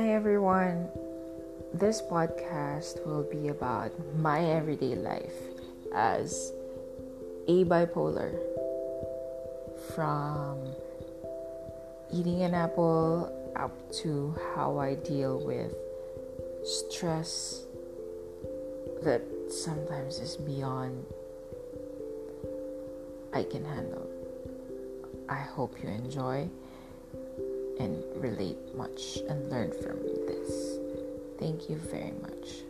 everyone. This podcast will be about my everyday life as a bipolar. From eating an apple up to how I deal with stress that sometimes is beyond I can handle. I hope you enjoy and relate much and learn from this. Thank you very much.